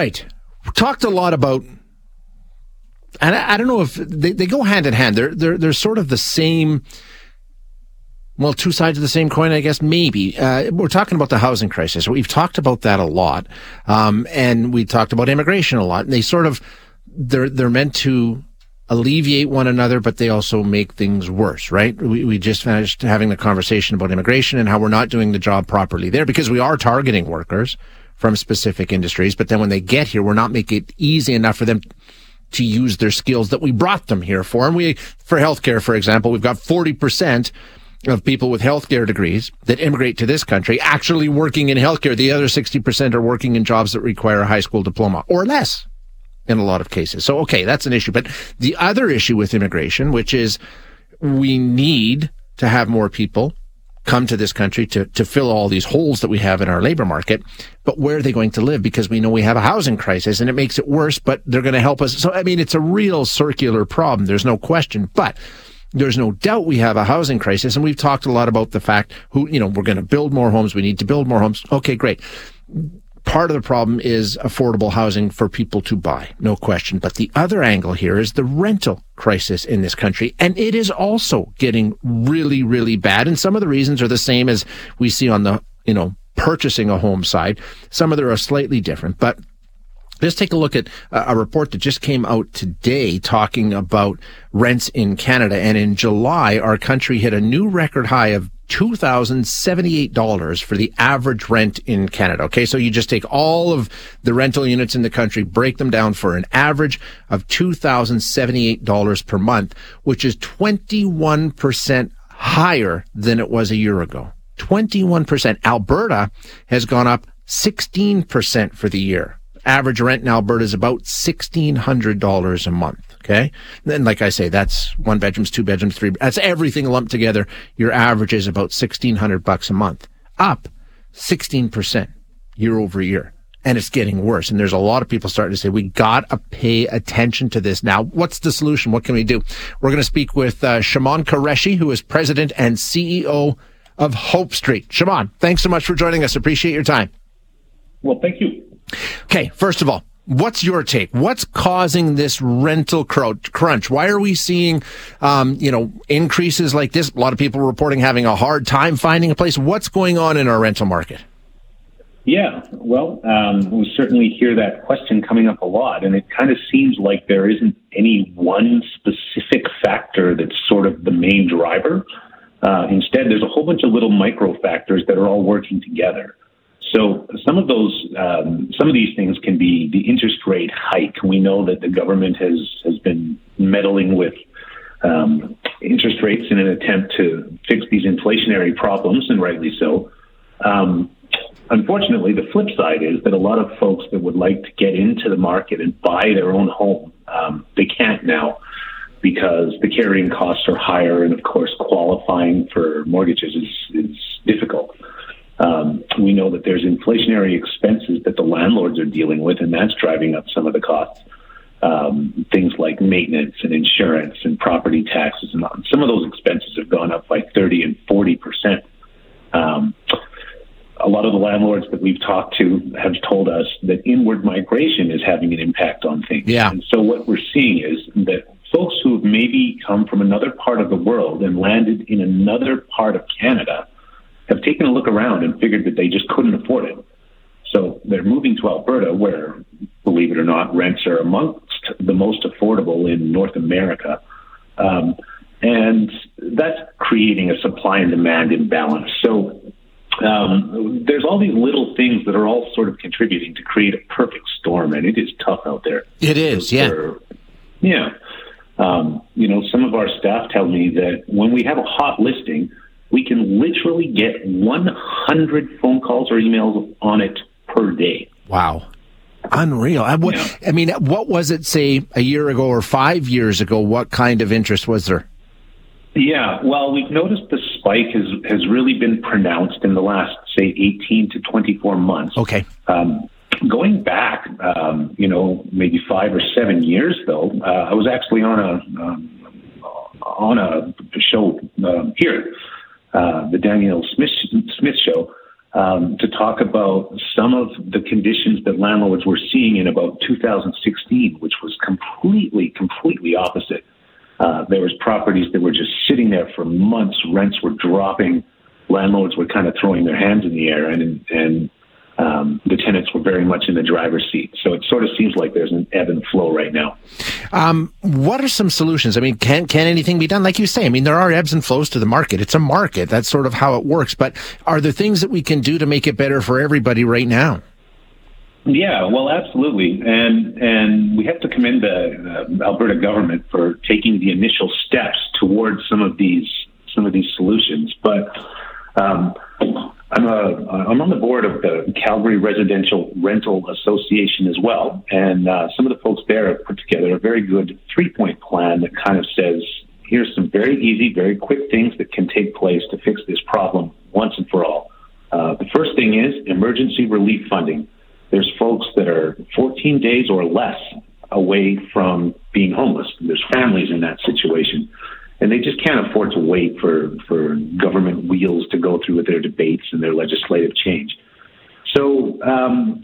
right. We talked a lot about, and I, I don't know if they, they go hand in hand. They're, they're, they're sort of the same well, two sides of the same coin, I guess, maybe. Uh, we're talking about the housing crisis. We've talked about that a lot. Um, and we talked about immigration a lot. And they sort of, they're, they're meant to alleviate one another, but they also make things worse, right? We, we just finished having the conversation about immigration and how we're not doing the job properly there because we are targeting workers from specific industries. But then when they get here, we're not making it easy enough for them to use their skills that we brought them here for. And we, for healthcare, for example, we've got 40% of people with healthcare degrees that immigrate to this country actually working in healthcare. The other 60% are working in jobs that require a high school diploma or less in a lot of cases. So, okay, that's an issue. But the other issue with immigration, which is we need to have more people come to this country to, to fill all these holes that we have in our labor market. But where are they going to live? Because we know we have a housing crisis and it makes it worse, but they're going to help us. So, I mean, it's a real circular problem. There's no question. But there's no doubt we have a housing crisis. And we've talked a lot about the fact who, you know, we're going to build more homes. We need to build more homes. Okay, great. Part of the problem is affordable housing for people to buy. No question. But the other angle here is the rental crisis in this country. And it is also getting really, really bad. And some of the reasons are the same as we see on the, you know, purchasing a home side. Some of them are slightly different, but Let's take a look at a report that just came out today talking about rents in Canada. And in July, our country hit a new record high of $2,078 for the average rent in Canada. Okay. So you just take all of the rental units in the country, break them down for an average of $2,078 per month, which is 21% higher than it was a year ago. 21%. Alberta has gone up 16% for the year average rent in Alberta is about $1,600 a month. Okay. Then, like I say, that's one bedrooms, two bedrooms, three. That's everything lumped together. Your average is about 1600 bucks a month, up 16% year over year. And it's getting worse. And there's a lot of people starting to say, we got to pay attention to this. Now, what's the solution? What can we do? We're going to speak with uh, Shamon Kureshi, who is president and CEO of Hope Street. Shamon, thanks so much for joining us. Appreciate your time. Well, thank you. Okay, first of all, what's your take? What's causing this rental crunch? Why are we seeing, um, you know, increases like this? A lot of people reporting having a hard time finding a place. What's going on in our rental market? Yeah, well, um, we certainly hear that question coming up a lot, and it kind of seems like there isn't any one specific factor that's sort of the main driver. Uh, instead, there's a whole bunch of little micro factors that are all working together. So some of those, um, some of these things can be the interest rate hike. We know that the government has has been meddling with um, interest rates in an attempt to fix these inflationary problems, and rightly so. Um, unfortunately, the flip side is that a lot of folks that would like to get into the market and buy their own home, um, they can't now because the carrying costs are higher, and of course, qualifying for mortgages is, is difficult. We know that there's inflationary expenses that the landlords are dealing with, and that's driving up some of the costs. Um, things like maintenance and insurance and property taxes, and some of those expenses have gone up by 30 and 40 percent. Um, a lot of the landlords that we've talked to have told us that inward migration is having an impact on things. Yeah. And so what we're seeing is that folks who have maybe come from another part of the world and landed in another part of Canada have taken a look around and figured that they just couldn't afford it. So they're moving to Alberta, where, believe it or not, rents are amongst the most affordable in North America. Um, and that's creating a supply and demand imbalance. So um, there's all these little things that are all sort of contributing to create a perfect storm, and it is tough out there. It is, yeah. yeah. Um, you know, some of our staff tell me that when we have a hot listing, we can literally get 100 phone calls or emails on it per day. Wow. Unreal. I, what, yeah. I mean, what was it, say, a year ago or five years ago? What kind of interest was there? Yeah, well, we've noticed the spike has, has really been pronounced in the last, say, 18 to 24 months. Okay. Um, going back, um, you know, maybe five or seven years, though, uh, I was actually on a um, on a show um, here uh, the Danielle Smith, Smith show, um, to talk about some of the conditions that landlords were seeing in about 2016, which was completely, completely opposite. Uh, there was properties that were just sitting there for months. Rents were dropping. Landlords were kind of throwing their hands in the air, and and um, the tenants were very much in the driver's seat. So it sort of seems like there's an ebb and flow right now. Um, what are some solutions? I mean, can can anything be done? Like you say, I mean, there are ebbs and flows to the market. It's a market. That's sort of how it works. But are there things that we can do to make it better for everybody right now? Yeah, well, absolutely, and and we have to commend the uh, Alberta government for taking the initial steps towards some of these some of these solutions. But um, I'm a I'm on the board of the Calgary Residential Rental Association as well, and uh, some of the folks there have put together a very good three point plan that kind of says here's some very easy, very quick things that can take place to fix this problem once and for all. Uh, the first thing is emergency relief funding. There's folks that are 14 days or less away from being homeless. There's families in that situation and they just can't afford to wait for, for government wheels to go through with their debates and their legislative change. So um,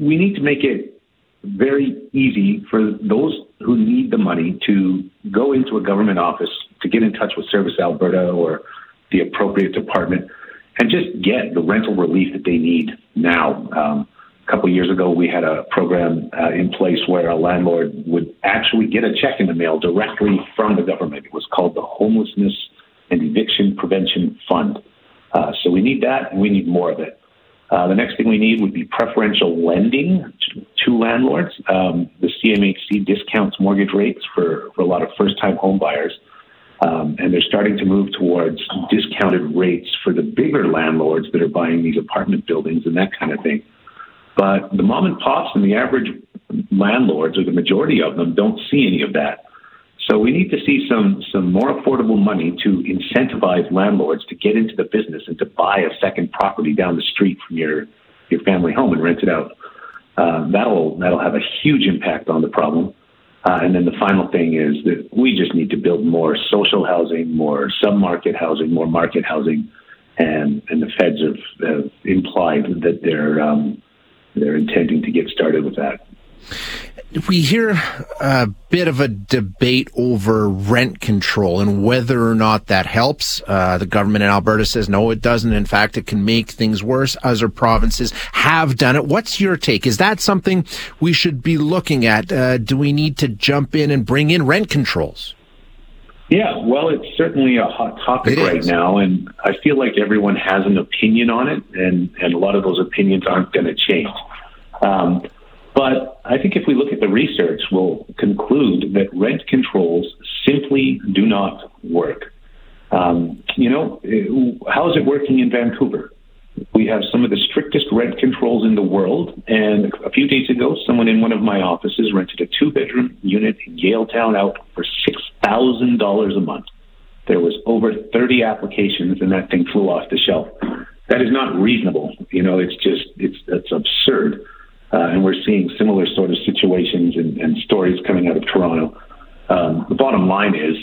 we need to make it very easy for those who need the money to go into a government office to get in touch with Service Alberta or the appropriate department and just get the rental relief that they need now. Um, a couple years ago, we had a program uh, in place where a landlord would actually get a check in the mail directly from the government. It was called the Homelessness and Eviction Prevention Fund. Uh, so we need that, and we need more of it. Uh, the next thing we need would be preferential lending to, to landlords. Um, the CMHC discounts mortgage rates for, for a lot of first-time home buyers. Um, and they're starting to move towards discounted rates for the bigger landlords that are buying these apartment buildings and that kind of thing. But the mom and pops and the average landlords, or the majority of them, don't see any of that. So we need to see some some more affordable money to incentivize landlords to get into the business and to buy a second property down the street from your your family home and rent it out. Uh, that'll that'll have a huge impact on the problem. Uh, and then the final thing is that we just need to build more social housing, more sub-market housing, more market housing, and and the feds have, have implied that they're um, they're intending to get started with that. We hear a bit of a debate over rent control and whether or not that helps. Uh, the government in Alberta says no, it doesn't. In fact, it can make things worse. Other provinces have done it. What's your take? Is that something we should be looking at? Uh, do we need to jump in and bring in rent controls? Yeah, well, it's certainly a hot topic it right is. now, and I feel like everyone has an opinion on it, and, and a lot of those opinions aren't going to change. Um, but I think if we look at the research, we'll conclude that rent controls simply do not work. Um, you know, how is it working in Vancouver? We have some of the strictest rent controls in the world. And a few days ago, someone in one of my offices rented a two bedroom unit in Yaletown out for $6,000 a month. There was over 30 applications and that thing flew off the shelf. That is not reasonable. You know, it's just, it's, it's absurd. Uh, and we're seeing similar sort of situations and, and stories coming out of Toronto. Um, the bottom line is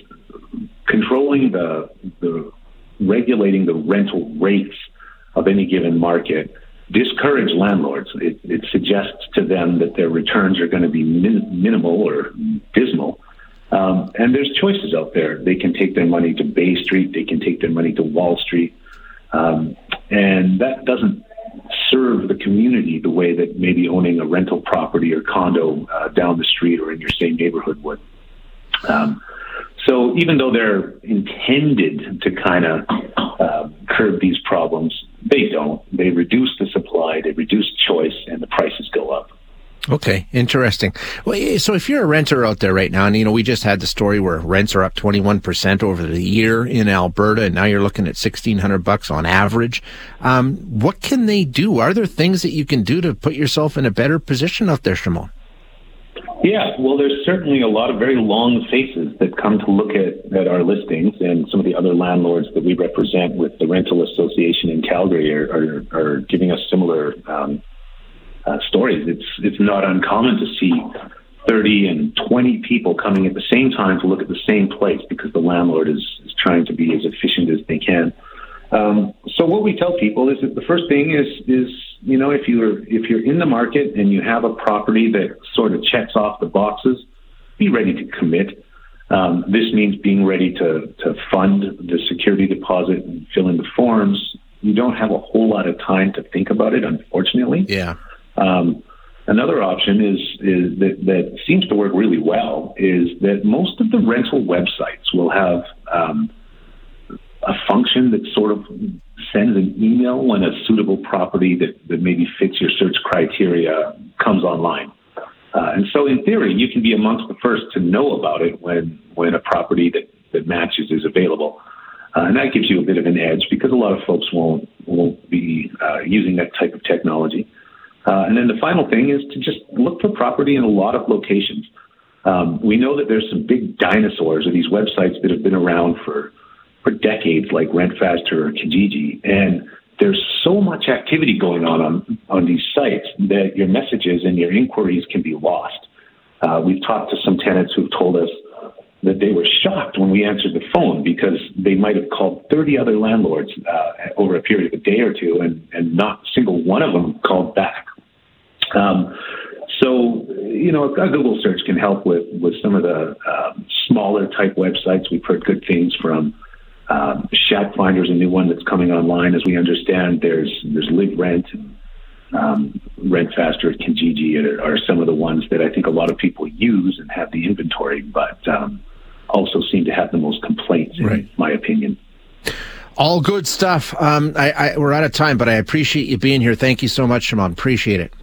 controlling the, the regulating the rental rates of any given market discourage landlords. It, it suggests to them that their returns are going to be min- minimal or dismal. Um, and there's choices out there. They can take their money to Bay Street. They can take their money to Wall Street. Um, and that doesn't serve the community the way that maybe owning a rental property or condo uh, down the street or in your same neighborhood would. Um, so even though they're intended to kind of uh, curb these problems, they don't. They reduce the supply, they reduce choice, and the prices go up. Okay, interesting. Well, so if you're a renter out there right now, and you know, we just had the story where rents are up 21% over the year in Alberta, and now you're looking at 1600 bucks on average. Um, what can they do? Are there things that you can do to put yourself in a better position out there, Shamon? Yeah, well, there's certainly a lot of very long faces that come to look at, at our listings, and some of the other landlords that we represent with the Rental Association in Calgary are, are, are giving us similar um, uh, stories. It's it's not uncommon to see 30 and 20 people coming at the same time to look at the same place because the landlord is, is trying to be as efficient as they can. Um, so what we tell people is that the first thing is is you know if you're if you're in the market and you have a property that sort of checks off the boxes, be ready to commit. Um, this means being ready to to fund the security deposit and fill in the forms. You don't have a whole lot of time to think about it, unfortunately. Yeah. Um, another option is is that, that seems to work really well is that most of the rental websites will have um, a function that sort of sends an email when a suitable property that, that maybe fits your search criteria comes online. Uh, and so, in theory, you can be amongst the first to know about it when, when a property that, that matches is available. Uh, and that gives you a bit of an edge because a lot of folks won't, won't be uh, using that type of technology. Uh, and then the final thing is to just look for property in a lot of locations. Um, we know that there's some big dinosaurs of these websites that have been around for for decades, like RentFaster or Kijiji, and there's so much activity going on on, on these sites that your messages and your inquiries can be lost. Uh, we've talked to some tenants who've told us that they were shocked when we answered the phone because they might have called 30 other landlords uh, over a period of a day or two, and, and not a single one of them called back. Um, so, you know, a Google search can help with, with some of the um, smaller type websites. We've heard good things from Shack Finder is a new one that's coming online. As we understand, there's there's Live Rent and um, RentFaster, Kijiji are, are, some of the ones that I think a lot of people use and have the inventory, but um, also seem to have the most complaints, in right. my opinion. All good stuff. Um, I, I, we're out of time, but I appreciate you being here. Thank you so much, Shamon. Appreciate it.